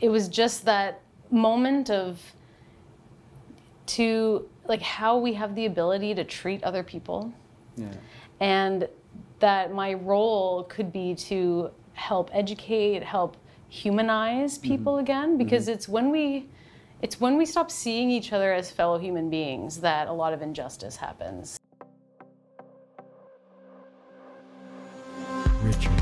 it was just that moment of to like how we have the ability to treat other people. Yeah. and that my role could be to help educate help humanize mm-hmm. people again because mm-hmm. it's when we it's when we stop seeing each other as fellow human beings that a lot of injustice happens. Richard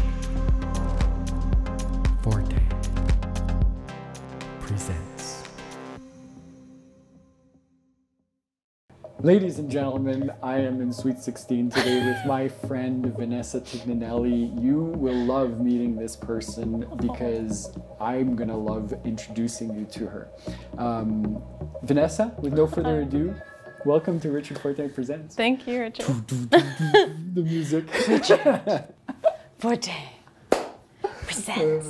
Ladies and gentlemen, I am in Suite 16 today with my friend Vanessa Tignanelli. You will love meeting this person because I'm going to love introducing you to her. Um, Vanessa, with no further ado, welcome to Richard Forte Presents. thank you richard the music. Richard forte presents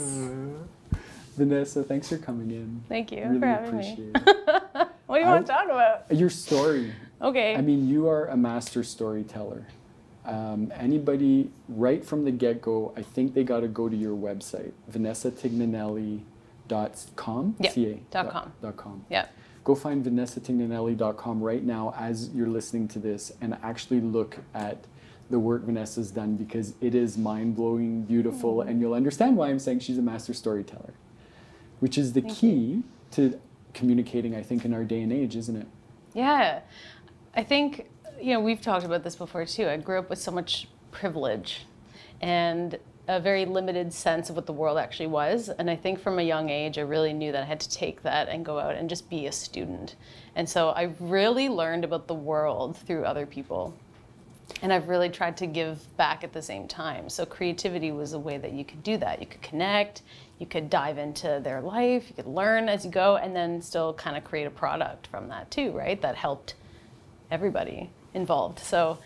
Vanessa, thanks for coming in. thank you Really for having appreciate me it. what do you want to talk about Your story. Okay I mean, you are a master storyteller. Um, anybody, right from the get go, I think they got to go to your website, vanessatignanelli.com. Yeah, CA, dot com. Dot com. yeah Go find vanessatignanelli.com right now as you're listening to this and actually look at the work Vanessa's done because it is mind blowing, beautiful, and you'll understand why I'm saying she's a master storyteller, which is the Thank key to communicating, I think, in our day and age, isn't it? Yeah, I think you know we've talked about this before too. I grew up with so much privilege and a very limited sense of what the world actually was, and I think from a young age I really knew that I had to take that and go out and just be a student. And so I really learned about the world through other people. And I've really tried to give back at the same time. So creativity was a way that you could do that. You could connect, you could dive into their life, you could learn as you go, and then still kind of create a product from that too, right? That helped everybody involved. So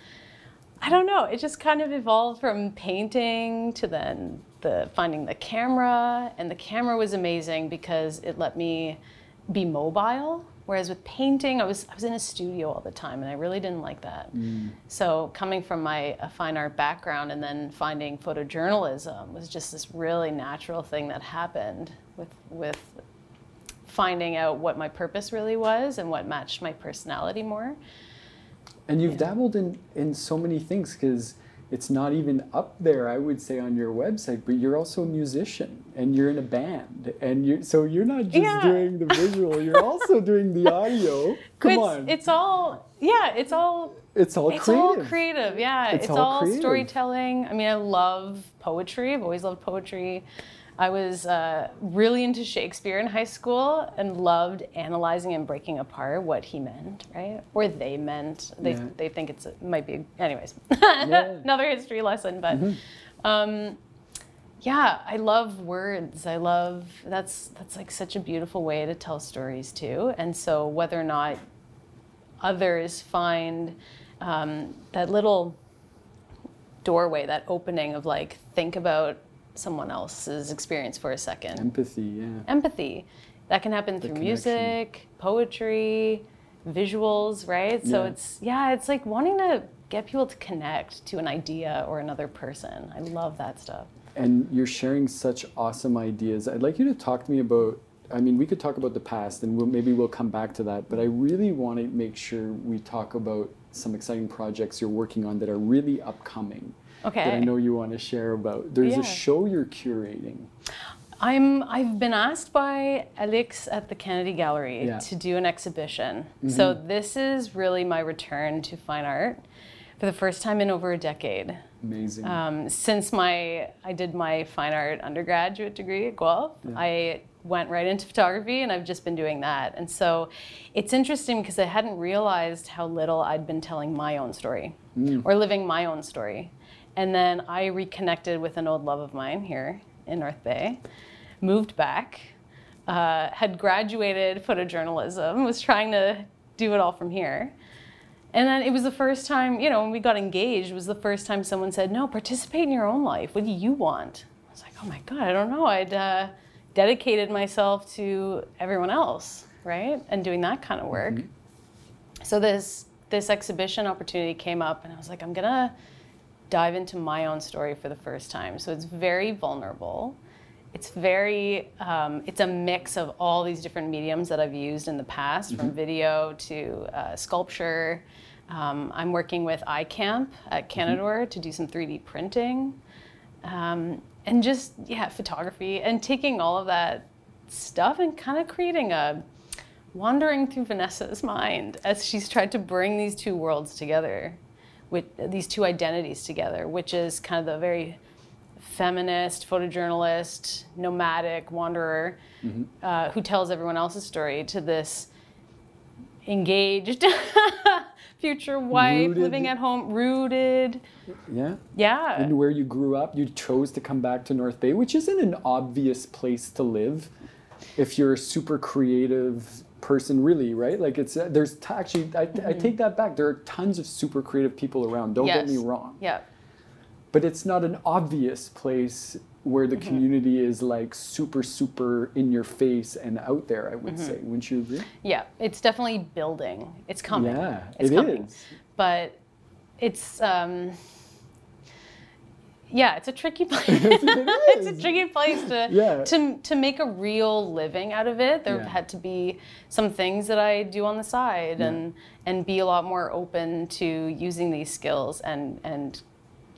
I don't know. It just kind of evolved from painting to then the finding the camera, and the camera was amazing because it let me be mobile. Whereas with painting, I was I was in a studio all the time, and I really didn't like that. Mm. So coming from my a fine art background and then finding photojournalism was just this really natural thing that happened with with finding out what my purpose really was and what matched my personality more. And you've Yeah. dabbled in, in so many things because it's not even up there, I would say, on your website, but you're also a musician and you're in a band. And you're, so you're not just Yeah. doing the visual, you're also doing the audio. Come it's, on. It's all, yeah, it's all, it's all creative. it's creative. all creative. Yeah, It's it's, all all, storytelling. I mean, I love poetry. I've always loved poetry. I was uh, really into Shakespeare in high school and loved analyzing and breaking apart what he meant, right? Or they meant. They, Yeah. they think it's it might be. Anyways, Yeah. another history lesson. But um, yeah, I love words. I love that's that's like such a beautiful way to tell stories too. And so whether or not others find um, that little doorway, that opening of like think about someone else's experience for a second. Empathy, yeah. Empathy. That can happen through connection. music, poetry, visuals, right? So it's yeah, it's like wanting to get people to connect to an idea or another person. I love that stuff. And you're sharing such awesome ideas. I'd like you to talk to me about. I mean, we could talk about the past, and we'll, maybe we'll come back to that. But I really want to make sure we talk about some exciting projects you're working on that are really upcoming. That I know you want to share about. There's Yeah. a show you're curating. I'm I've been asked by Alix at the Kennedy Gallery Yeah. to do an exhibition. So this is really my return to fine art for the first time in over a decade. Amazing. Um, since my I did my fine art undergraduate degree at Guelph, I went right into photography and I've just been doing that. And so it's interesting because I hadn't realized how little I'd been telling my own story or living my own story. And then I reconnected with an old love of mine here in North Bay, moved back, uh, had graduated photojournalism, was trying to do it all from here. And then it was the first time, you know, when we got engaged, it was the first time someone said, no, participate in your own life. What do you want? I was like, oh my God, I don't know. I'd uh, dedicated myself to everyone else, right? And doing that kind of work. So this this exhibition opportunity came up, and I was like, I'm gonna dive into my own story for the first time. So it's very vulnerable. it's very um, it's a mix of all these different mediums that I've used in the past, from video to uh, sculpture. Um, I'm working with iCamp at Canadore to do some 3D printing, um, and just yeah, photography, and taking all of that stuff and kind of creating a wandering through Vanessa's mind as she's tried to bring these two worlds together, with these two identities together, which is kind of the very feminist, photojournalist, nomadic wanderer uh, who tells everyone else's story to this engaged future wife Rooted. living at home, rooted. Yeah. Yeah. And where you grew up, you chose to come back to North Bay, which isn't an obvious place to live if you're a super creative person really right like it's uh, there's t- actually I, I take that back there are tons of super creative people around don't get me wrong Yeah. but it's not an obvious place where Mm-hmm. the community is like super super in your face and out there i Mm-hmm. would say wouldn't you agree Yeah. It's definitely building. It's coming. yeah It's it coming. is. But it's um yeah, it's a tricky place. It it's a tricky place to Yeah. to to make a real living out of it. There Yeah. had to be some things that I do on the side and and be a lot more open to using these skills and and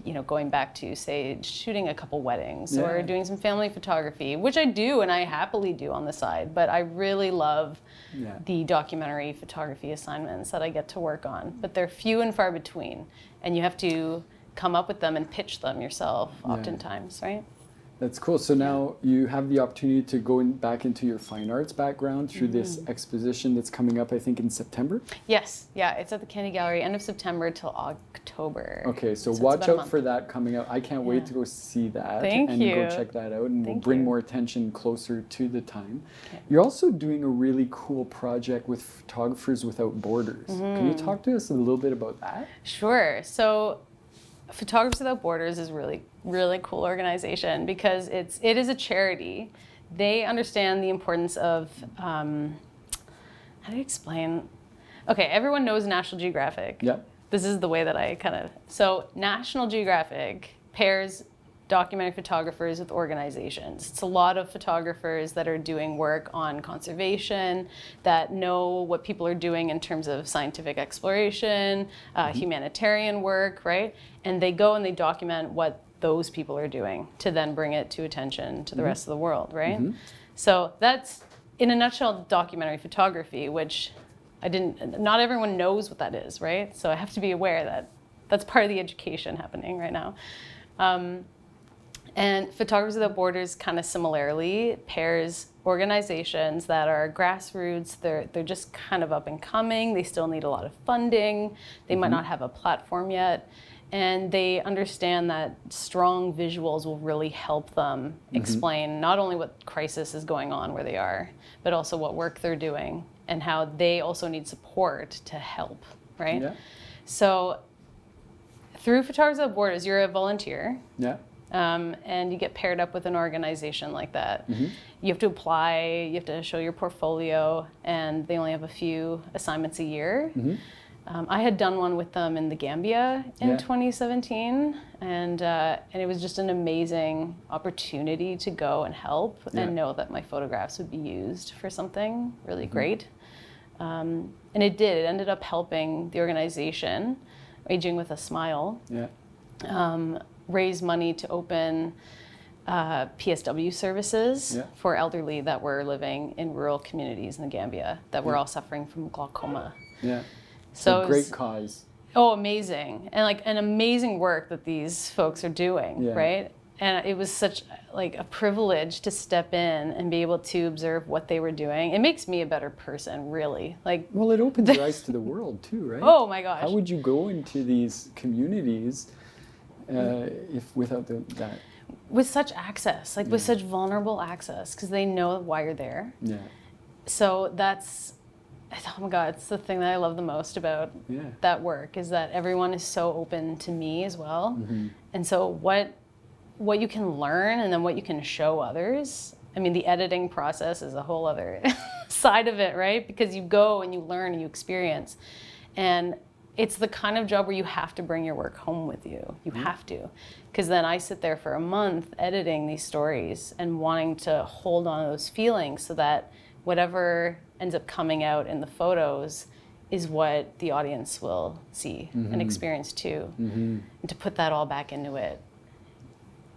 you know going back to say shooting a couple weddings or doing some family photography, which I do and I happily do on the side. But I really love Yeah. the documentary photography assignments that I get to work on. But they're few and far between, and you have to come up with them and pitch them yourself oftentimes, right? That's cool. So now you have the opportunity to go in, back into your fine arts background through this Mm-hmm. exposition that's coming up, I think, in September. Yes, yeah, it's at the Kennedy Gallery, end of September till October. Okay, so, it's watch out for that coming out. I can't wait to go see that Thank and go check that out, and we'll bring you. more attention closer to the time. Okay. You're also doing a really cool project with Photographers Without Borders. Can Mm-hmm. you talk to us a little bit about that? Sure. So, Photographers Without Borders is really, really cool organization because it's it is a charity. They understand the importance of um, how do you explain? Okay, everyone knows National Geographic. Yeah. This is the way that I kind of so National Geographic pairs documentary photographers with organizations. It's a lot of photographers that are doing work on conservation, that know what people are doing in terms of scientific exploration, uh, humanitarian work, right? And they go and they document what those people are doing to then bring it to attention to the rest of the world, right? So that's in a nutshell documentary photography, which I didn't not everyone knows what that is, right? So I have to be aware that that's part of the education happening right now. Um, and Photographers Without Borders kind of similarly pairs organizations that are grassroots, they're, they're just kind of up and coming, they still need a lot of funding, they might mm-hmm. not have a platform yet, and they understand that strong visuals will really help them mm-hmm. explain not only what crisis is going on where they are, but also what work they're doing and how they also need support to help, right? Yeah. So through Photographers Without Borders, you're a volunteer Yeah. Um, and you get paired up with an organization like that. Mm-hmm. You have to apply, you have to show your portfolio, and they only have a few assignments a year. Um, I had done one with them in the Gambia in Yeah. 2017, and uh, and it was just an amazing opportunity to go and help Yeah. and know that my photographs would be used for something really Mm-hmm. great. Um, and it did. It ended up helping the organization, Aging with a Smile, Yeah. um, raise money to open uh, PSW services Yeah. for elderly that were living in rural communities in the Gambia that were Yeah. all suffering from glaucoma. Yeah. So a great was- cause. oh, amazing, and like an amazing work that these folks are doing, Yeah. right? And it was such like a privilege to step in and be able to observe what they were doing. It makes me a better person, really. Like, Well, it opens your eyes to the world too, right? oh my gosh. How would you go into these communities uh, if without the, that? with such access, like with such vulnerable access, because they know why you're there. Yeah. So that's, oh my God, it's the thing that I love the most about Yeah. that work is that everyone is so open to me as well. Mm-hmm. And so what, what you can learn and then what you can show others. I mean, the editing process is a whole other side of it, right? Because you go and you learn and you experience. And it's the kind of job where you have to bring your work home with you. You mm-hmm. have to. Because then I sit there for a month editing these stories and wanting to hold on to those feelings so that whatever ends up coming out in the photos is what the audience will see and mm-hmm. experience too. Mm-hmm. And to put that all back into it.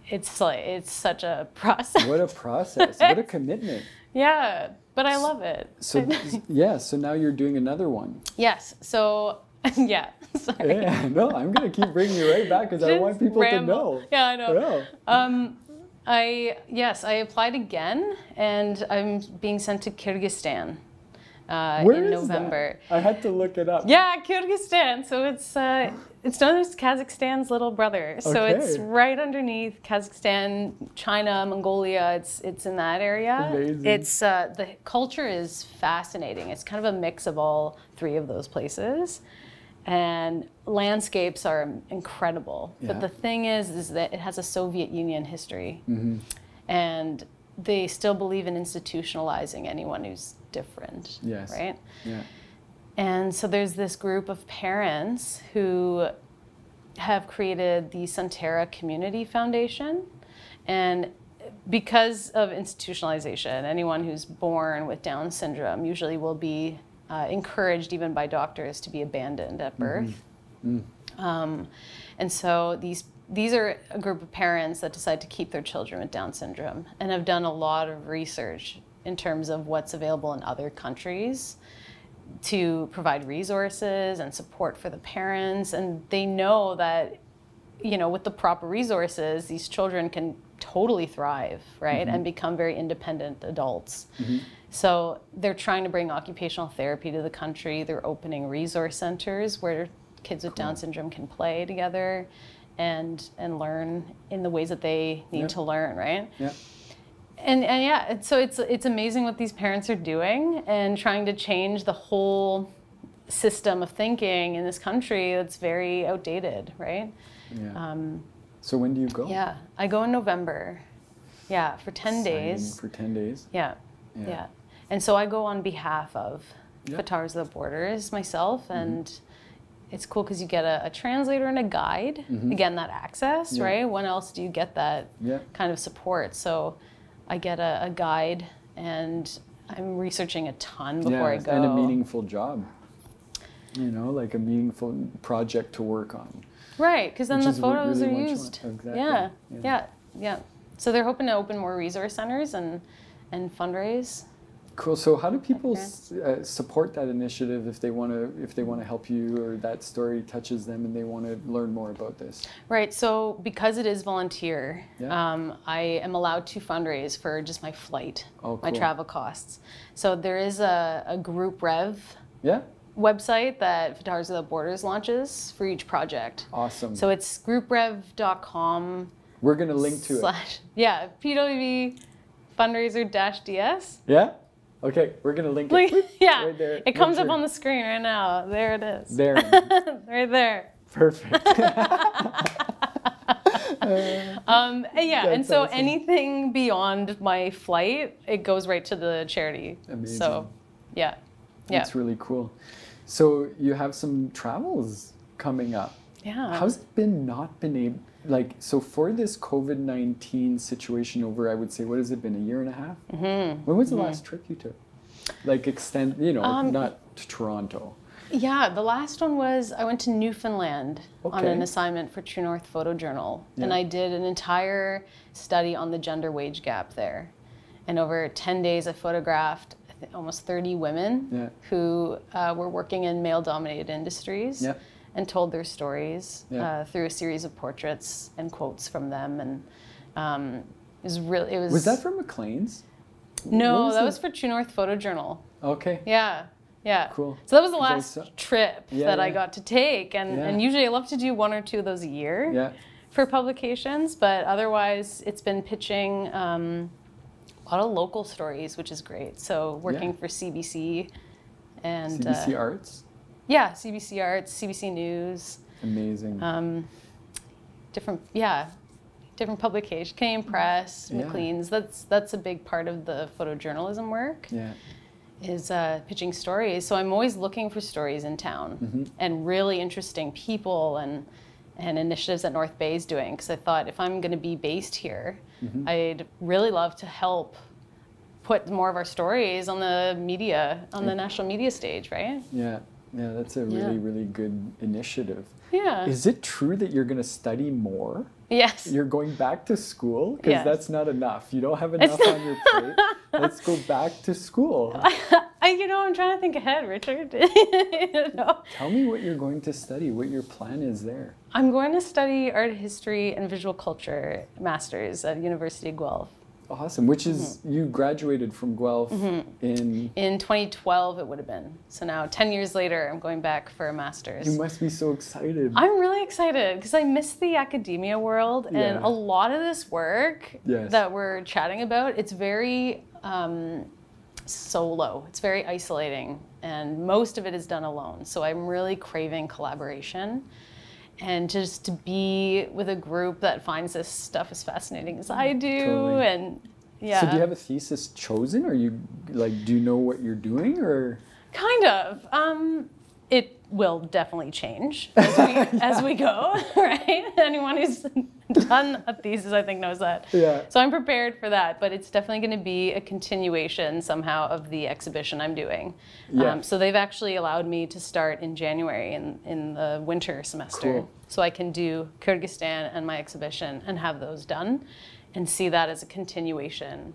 It's like it's such a process. What a process. what a commitment. yeah, but I love it. So yeah, so now you're doing another one. yes. So yeah. Sorry. Yeah, no, I'm gonna keep bringing you right back because I want people ramble. to know. Yeah, I know. Yeah. Um, I yes, I applied again, and I'm being sent to Kyrgyzstan uh, Where in is that? November. I had to look it up. Yeah, Kyrgyzstan. So it's uh, it's known as Kazakhstan's little brother. So it's right underneath Kazakhstan, China, Mongolia. It's it's in that area. Amazing. It's uh, the culture is fascinating. It's kind of a mix of all three of those places. And landscapes are incredible. Yeah. But the thing is, is that it has a Soviet Union history, Mm-hmm. and they still believe in institutionalizing anyone who's different. Yes. Right. Yeah. And so there's this group of parents who have created the Santera Community Foundation. And because of institutionalization, anyone who's born with Down syndrome usually will be uh, encouraged, even by doctors, to be abandoned at birth. Um, and so these these are a group of parents that decide to keep their children with Down syndrome and have done a lot of research in terms of what's available in other countries to provide resources and support for the parents. And they know that, you know, with the proper resources, these children can totally thrive, right? And mm-hmm. become very independent adults. Mm-hmm. So they're trying to bring occupational therapy to the country. They're opening resource centers where kids with Down syndrome can play together and and learn in the ways that they need Yeah. to learn, right? Yeah. And, and yeah, so it's it's amazing what these parents are doing and trying to change the whole system of thinking in this country that's very outdated, right? Yeah. Um, so when do you go? yeah, I go in November. Yeah, for ten Signing days. For ten days. Yeah, Yeah. yeah, And so I go on behalf of Yeah. Photographers Without Borders myself, Mm-hmm. and it's cool because you get a, a translator and a guide. Again, that access, Mm-hmm. Yeah. right? When else do you get that kind of support? So I get a, a guide, and I'm researching a ton before I go. and a meaningful job. You know, like a meaningful project to work on. Right, because then the photos really are used. Exactly, Yeah, yeah. yeah, yeah, So they're hoping to open more resource centers and and fundraise. Cool. So how do people Okay. s- uh, support that initiative if they want to if they want to help you or that story touches them and they want to learn more about this? Right. So because it is volunteer, Yeah. um, I am allowed to fundraise for just my flight, Oh, my travel costs. So there is a, a group Rev Yeah. Website that of the Borders launches for each project. Awesome. So it's grouprev.com We're gonna link to it. yeah PWB fundraiser dash DS. Yeah. Okay. We're gonna link Like, it. yeah, Right there. it comes Make up on the screen right now. There it is. There. right there. Perfect. Um, yeah, and so awesome. anything beyond my flight, it goes right to the charity. Amazing. So, yeah, yeah, That's really cool. So you have some travels coming up. yeah. How's it been not been able like so for this COVID nineteen situation over? I would say what has it been a year and a half? Mm-hmm. When was the last trip you took? Like extend, you know, Um, not to Toronto. yeah, the last one was I went to Newfoundland on an assignment for True North Photojournal, and Yeah. I did an entire study on the gender wage gap there. And over 10 days, I photographed almost 30 women Yeah. who uh, were working in male dominated industries. Yeah. and told their stories Yeah. uh, through a series of portraits and quotes from them. And um, it was really, it was. Was that for Maclean's? No, was that was for True North Photojournal. Okay. Yeah, yeah. Cool. So that was the last saw- trip that I got to take, and, and usually I love to do one or two of those a year for publications, but otherwise it's been pitching um, a lot of local stories, which is great. So working Yeah. for CBC and CBC uh, Arts. yeah, CBC Arts, CBC News. Amazing. um, different yeah different publication canadian press Yeah. maclean's that's that's a big part of the photojournalism work yeah. is uh, pitching stories. So I'm always looking for stories in town and really interesting people and and initiatives that North Bay is doing. Because I thought if I'm going to be based here, mm-hmm. I'd really love to help put more of our stories on the media on the national media stage, right? Yeah, yeah, that's a Yeah. really, really good initiative. Yeah. Is it true that you're going to study more? yes. You're going back to school? Because Yes. that's not enough. You don't have enough on your plate. Let's go back to school. I, you know, I'm trying to think ahead, Richard. you know? Tell me what you're going to study, what your plan is there. I'm going to study art history and visual culture masters at University of Guelph. Awesome. Which is, Mm-hmm. you graduated from Guelph in. In 2012, it would have been. So now, 10 years later, I'm going back for a master's. You must be so excited. I'm really excited because I miss the academia world and a lot of this work Yes. that we're chatting about. It's very um, solo. It's very isolating, and most of it is done alone. So I'm really craving collaboration, and just to be with a group that finds this stuff as fascinating as I do, Totally. and yeah. So do you have a thesis chosen? Or you like? Do you know what you're doing? Or Kind of. Um, it will definitely change as we, as we go, right? Anyone who's done a thesis, I think, knows that. Yeah. So I'm prepared for that, but it's definitely going to be a continuation somehow of the exhibition I'm doing. Yeah. Um, so they've actually allowed me to start in January in, in the winter semester. Cool. So I can do Kyrgyzstan and my exhibition and have those done and see that as a continuation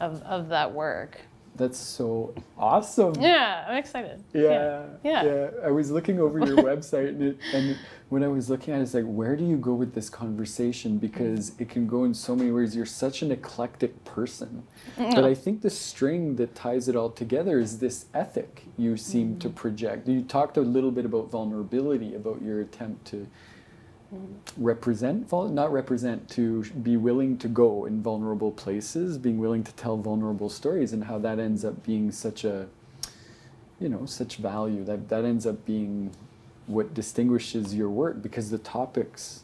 of, of that work. That's so awesome. Yeah, I'm excited. Yeah, Yeah. yeah. I was looking over your website, and, it, and when I was looking at it, it's like, where do you go with this conversation? Because it can go in so many ways. You're such an eclectic person. Mm-hmm. But I think the string that ties it all together is this ethic you seem to mm-hmm. project. You talked a little bit about vulnerability, about your attempt to represent not represent to be willing to go in vulnerable places being willing to tell vulnerable stories and how that ends up being such a you know such value. That that ends up being what distinguishes your work because the topics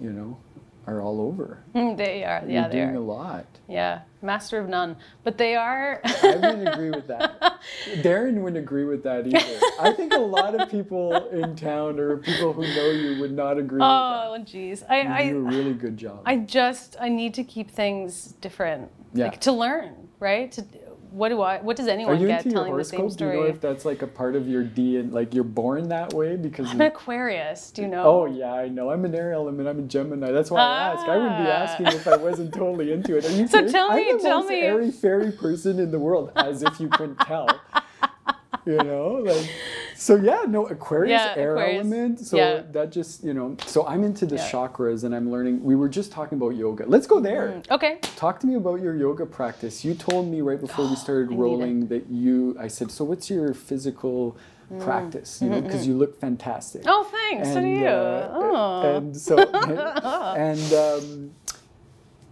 you know are all over They are, yeah, you're they doing are. a lot Yeah, master of none. But they are. I wouldn't agree with that. Darren wouldn't agree with that either. I think a lot of people in town or people who know you would not agree oh, jeez. that. You do a I, I, really good job. I just, I need to keep things different. Yeah. Like, to learn, right? To, what do I? What does Are anyone you get into your telling the same horoscope? Do you story? know if that's like a part of your DNA? Like you're born that way because. I'm you- an Aquarius. Do you know? Oh yeah, I know. I'm an air element. I'm a Gemini. That's why I ask. I wouldn't be Ah. asking if I wasn't totally into it. Are you So kidding? tell me- I'm the tell most me. airy fairy person in the world, as if you couldn't tell. You know, like so. Yeah, no Aquarius, Yeah, air Aquarius. element. So Yeah. that just you know. So I'm into the Yeah. chakras, and I'm learning. We were just talking about yoga. Let's go there. Okay. Talk to me about your yoga practice. You told me right before we started I need it. rolling that you. I said, so what's your physical practice? You know, because you look fantastic. Mm. Oh, thanks. so do you. uh, oh. And so, and um,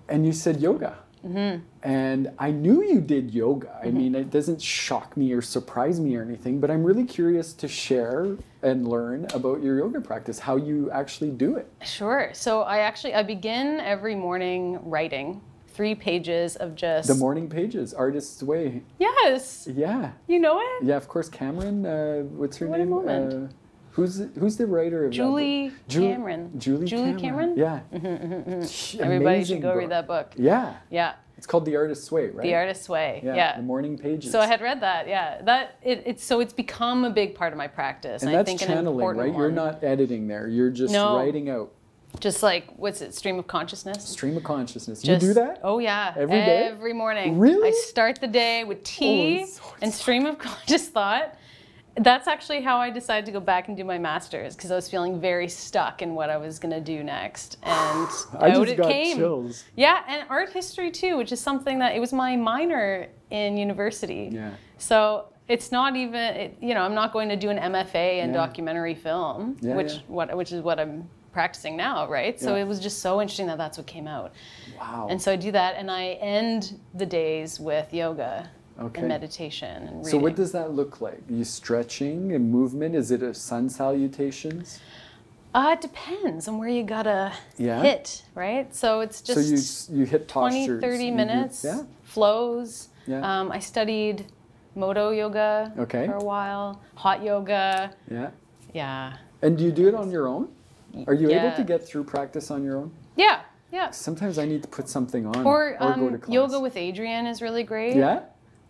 and you said yoga. Mm-hmm. And I knew you did yoga. I mean, it doesn't shock me or surprise me or anything, but I'm really curious to share and learn about your yoga practice, how you actually do it. Sure. So I actually I begin every morning writing three pages of just The morning pages, artist's way. Yes. Yeah, You know it? yeah. Of course, Cameron. Uh, what's her What a name? moment. Uh, who's who's the writer of that book? Julie Cameron. Julie, Julie Cameron. Cameron? Mm-hmm, Yeah. Everybody should go book. read that book. Yeah. Yeah. It's called The Artist's Way, right? The Artist's Way. Yeah. Yeah. The morning pages. So I had read that. Yeah. That it, it's so it's become a big part of my practice. and I that's think an channeling, important right? You're not editing there. You're just No. writing out. just like what's it? Stream of consciousness. Stream of consciousness. Just, you do that? Oh yeah. Every day? Every morning. Really? I start the day with tea it's so and stream of conscious thought. That's actually how I decided to go back and do my masters because I was feeling very stuck in what I was going to do next, and I out just it got came. chills. Yeah, and art history too, which is something that it was my minor in university. Yeah. So it's not even, it, you know, I'm not going to do an MFA in Yeah. documentary film, Yeah, which yeah. what which is what I'm practicing now, right? So it was just so interesting that that's what came out. Wow. And so I do that, and I end the days with yoga Okay. and meditation and reading. so what does that look like? You stretching and movement? Is it a sun salutations? Uh, it depends on where you gotta Yeah. hit, right? So it's just so you you hit 20, postures. 30 you minutes, yeah. flows. Yeah. Um, I studied Modo yoga Okay. for a while, hot yoga. Yeah. Yeah. And do you do it on your own? Are you able to get through practice on your own? Yeah. Yeah. Sometimes I need to put something on Or, go to um, class. yoga with Adriene is really great. Yeah?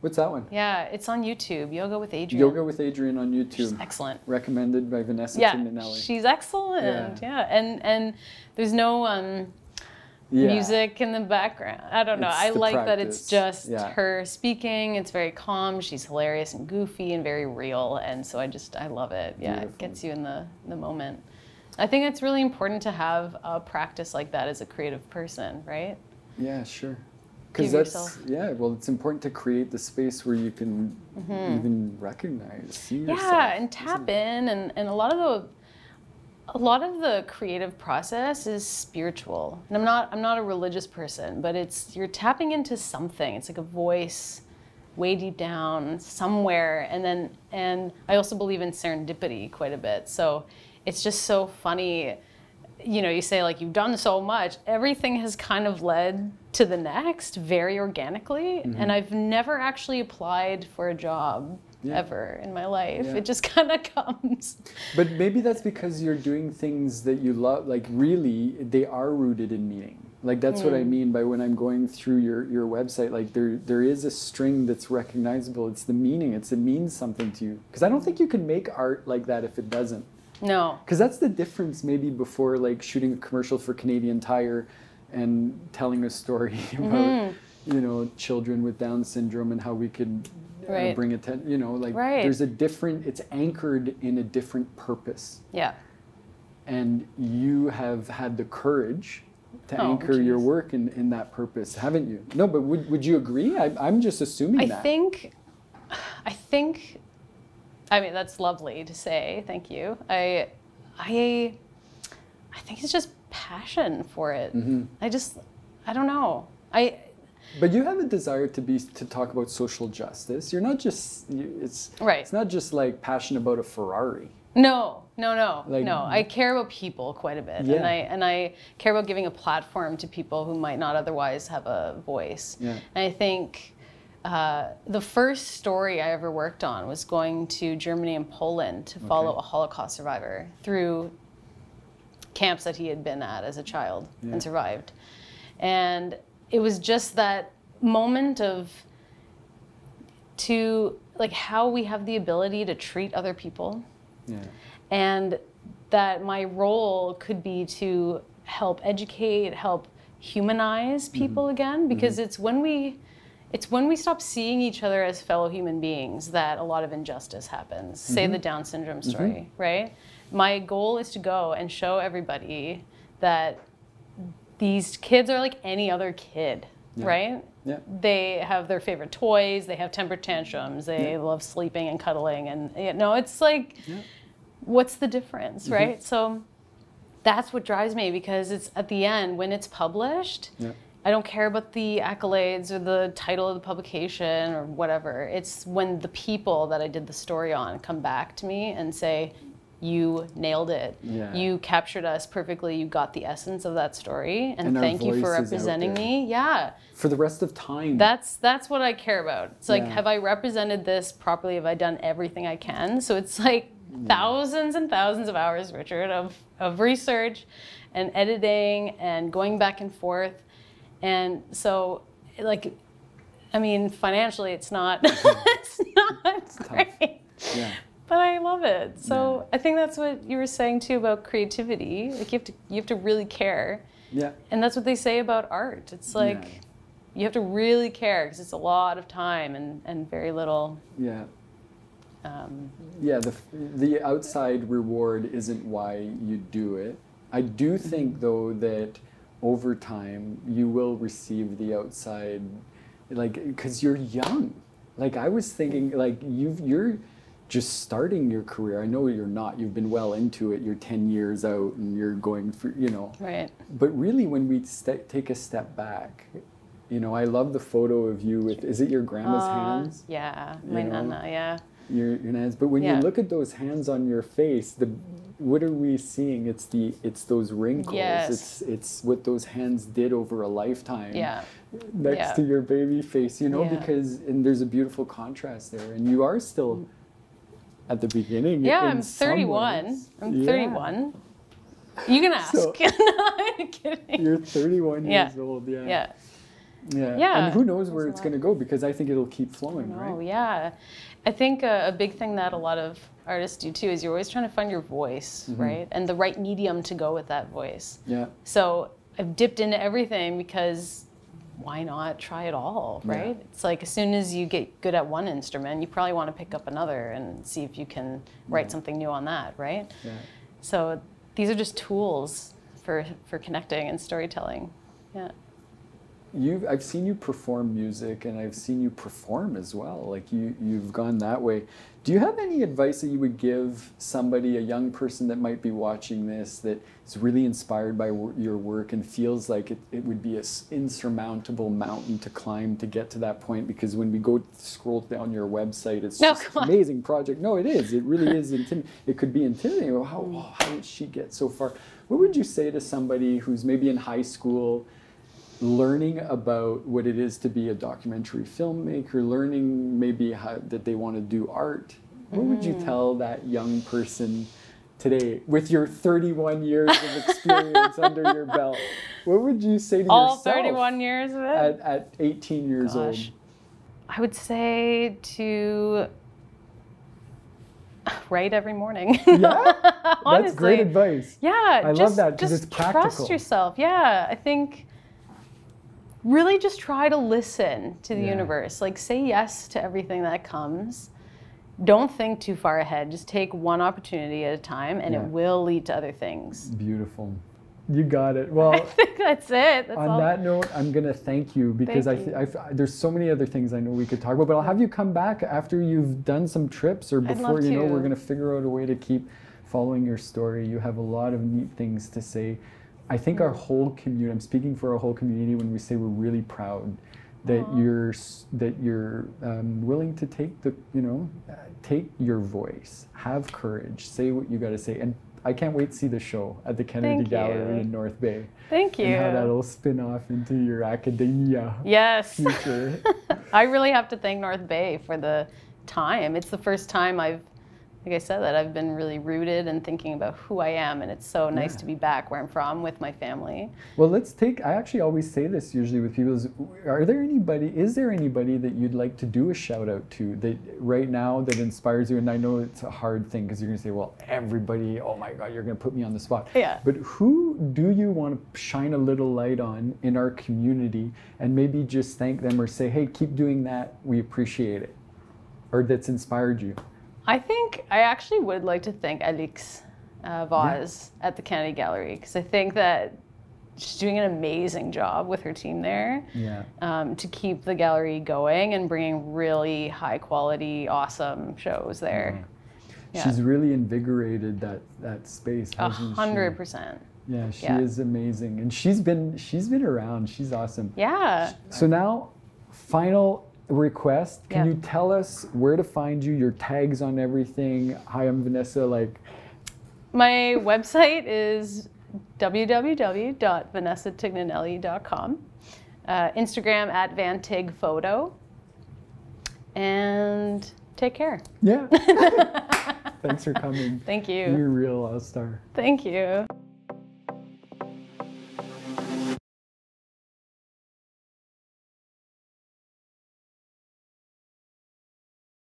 What's that one? Yeah, it's on YouTube. Yoga with Adriene. Yoga with Adriene on She's YouTube. excellent. Recommended by Vanessa Yeah, she's excellent. Yeah. yeah. and and there's no um, Yeah. music in the background. I don't know. It's I like that it's just Yeah. her speaking. It's very calm. She's hilarious and goofy and very real. And so I just I love it. Yeah, Beautiful. it gets you in the the moment. I think it's really important to have a practice like that as a creative person, right? Yeah, sure. Because that's yourself- yeah. Well, it's important to create the space where you can even recognize, see yourself. Mm-hmm. yeah and tap in and, and a lot of the a lot of the creative process is spiritual and i'm not i'm not a religious person but it's you're tapping into something it's like a voice way deep down somewhere and then and i also believe in serendipity quite a bit so it's just so funny you know you say like you've done so much everything has kind of led to the next very organically Mm-hmm. and i've never actually applied for a job Yeah. ever in my life Yeah. it just kind of comes But maybe that's because you're doing things that you love. Like really, they are rooted in meaning. Like that's what Mm. I mean by when I'm going through your your website. Like there there is a string that's recognizable. It's the meaning. It's it means something to you. Because I don't think you can make art like that if it doesn't. No Because that's the difference maybe before like shooting a commercial for Canadian Tire and telling a story about Mm-hmm. you know children with Down syndrome and how we could uh, bring attention. You know, like Right. there's a different. It's anchored in a different purpose, yeah and you have had the courage to Oh, anchor your work in, in that purpose, haven't you? No, but would, would you agree? I, I'm just assuming I that. think, I think, I mean that's lovely to say. Thank you. I, I, I think it's just passion for it. Mm-hmm. I just, I don't know. I, But you have a desire to be to talk about social justice. You're not just you, it's Right. It's not just like passion about a Ferrari. no, no, no, Like- no. I care about people quite a bit, and I and I care about giving a platform to people who might not otherwise have a voice. Yeah. And I think. Uh, the first story I ever worked on was going to Germany and Poland to follow Okay. a Holocaust survivor through camps that he had been at as a child Yeah. and survived. And it was just that moment of to like how we have the ability to treat other people Yeah. and that my role could be to help educate, help humanize people again because it's when we it's when we stop seeing each other as fellow human beings that a lot of injustice happens. Say the Down syndrome story, right? My goal is to go and show everybody that these kids are like any other kid, Yeah. right? Yeah. They have their favorite toys, they have temper tantrums, they Yeah. love sleeping and cuddling and you know, it's like Yeah. what's the difference, Mm-hmm. right? So that's what drives me because it's at the end when it's published. Yeah. I don't care about the accolades or the title of the publication or whatever. It's when the people that I did the story on come back to me and say, "You nailed it. Yeah. You captured us perfectly. You got the essence of that story, and, And thank you for voice is out representing me." Yeah, For the rest of time. that's that's what I care about. It's like, Yeah. have I represented this properly? Have I done everything I can? So it's like thousands and thousands of hours, Richard, of of research and editing and going back and forth. And so, like, I mean, financially, it's not it's not great. yeah. But I love it. So I think that's what you were saying too about creativity. Like you have to you have to really care. Yeah. And that's what they say about art. It's like Yeah. you have to really care because it's a lot of time and, and very little. Yeah. Um, Yeah, the the outside reward isn't why you do it. I do think though that over time you will receive the outside like cuz you're young. Like I was thinking like you've you're just starting your career. I know you're not. You've been well into it. You're 10 years out and you're going for, you know. right. But really when we ste take a step back, you know, I love the photo of you with is it your grandma's Uh, hands? Yeah, my know? nana. Yeah. your, your hands. But when Yeah. you look at those hands on your face, the what are we seeing? It's the it's those wrinkles. Yes. It's it's what those hands did over a lifetime. Yeah. Next Yeah. to your baby face, you know, Yeah. because and there's a beautiful contrast there, and you are still at the beginning. Yeah, I'm 31. ways. I'm Yeah. 31. You can ask. So- no, I'm kidding. You're 31 Yeah. years old. Yeah. yeah. Yeah. Yeah. And who knows where it's going to go because I think it'll keep flowing, Oh, right? yeah. I think a, a big thing that a lot of artists do too is you're always trying to find your voice, Mm-hmm. right? And the right medium to go with that voice. Yeah. So I've dipped into everything because why not try it all, right? Yeah. It's like as soon as you get good at one instrument, you probably want to pick up another and see if you can write Yeah. something new on that, right? Yeah. So these are just tools for for connecting and storytelling. Yeah. You've I've seen you perform music and I've seen you perform as well. Like you you've gone that way. Do you have any advice that you would give somebody, a young person that might be watching this, that is really inspired by wor- your work and feels like it, it would be an insurmountable mountain to climb to get to that point? Because when we go scroll down your website, it's No, just on. amazing project. No, it is. It really is. Intim- it could be intimidating. How, how did she get so far? What would you say to somebody who's maybe in high school? Learning about what it is to be a documentary filmmaker, learning maybe how, that they want to do art. What would Mm. you tell that young person today with your 31 years of experience under your belt? What would you say to All yourself 31 years of it. at, at 18 years old. Gosh. I would say to write every morning. old? Yeah, that's great advice. Yeah, I love that because it's practical. trust yourself. Yeah, I think really just try to listen to the Yeah. universe. Like say yes to everything that comes. Don't think too far ahead. Just take one opportunity at a time, and Yeah. it will lead to other things. Beautiful. You got it. Well, I think that's it. That's on all. that note, I'm going to thank you because Thank I, th- you. I there's so many other things I know we could talk about, but I'll have you come back after you've done some trips or before you know we're going to figure out a way to keep following your story. You have a lot of neat things to say. I think our whole community, I'm speaking for our whole community when we say we're really proud that Aw. you're that you're um, willing to take the you know uh, take your voice, have courage, say what you got to say, and I can't wait to see the show at the Kennedy Thank Gallery you. in North Bay Thank you. and how that'll spin off into your academia Yes. future. I really have to thank North Bay for the time. It's the first time I've, like I said, that I've been really rooted and thinking about who I am, and it's so nice Yeah. to be back where I'm from with my family. well, let's take. I actually always say this usually with people: is Are there anybody? Is there anybody that you'd like to do a shout out to that right now that inspires you? And I know it's a hard thing because you're going to say, "Well, everybody." Oh my God, you're going to put me on the spot. Yeah. But who do you want to shine a little light on in our community, and maybe just thank them or say, "Hey, keep doing that. We appreciate it," or that's inspired you. I think I actually would like to thank Alix uh, Vaz at the Kennedy Gallery because I think that she's doing an amazing job with her team there Yeah. um, to keep the gallery going and bringing really high quality, awesome shows there. Yeah. She's really invigorated that that space. A hundred percent. Yeah, she Yeah. is amazing, and she's been she's been around. She's awesome. Yeah. So now, final request. Can Yeah. you tell us where to find you? Your tags on everything. Hi, I'm Vanessa. Like, My website is www.vanessatignanelli.com. Uh, Instagram at vantigphoto. And take care. yeah. Thanks for coming. Thank you. You're you. a real all star. Thank you.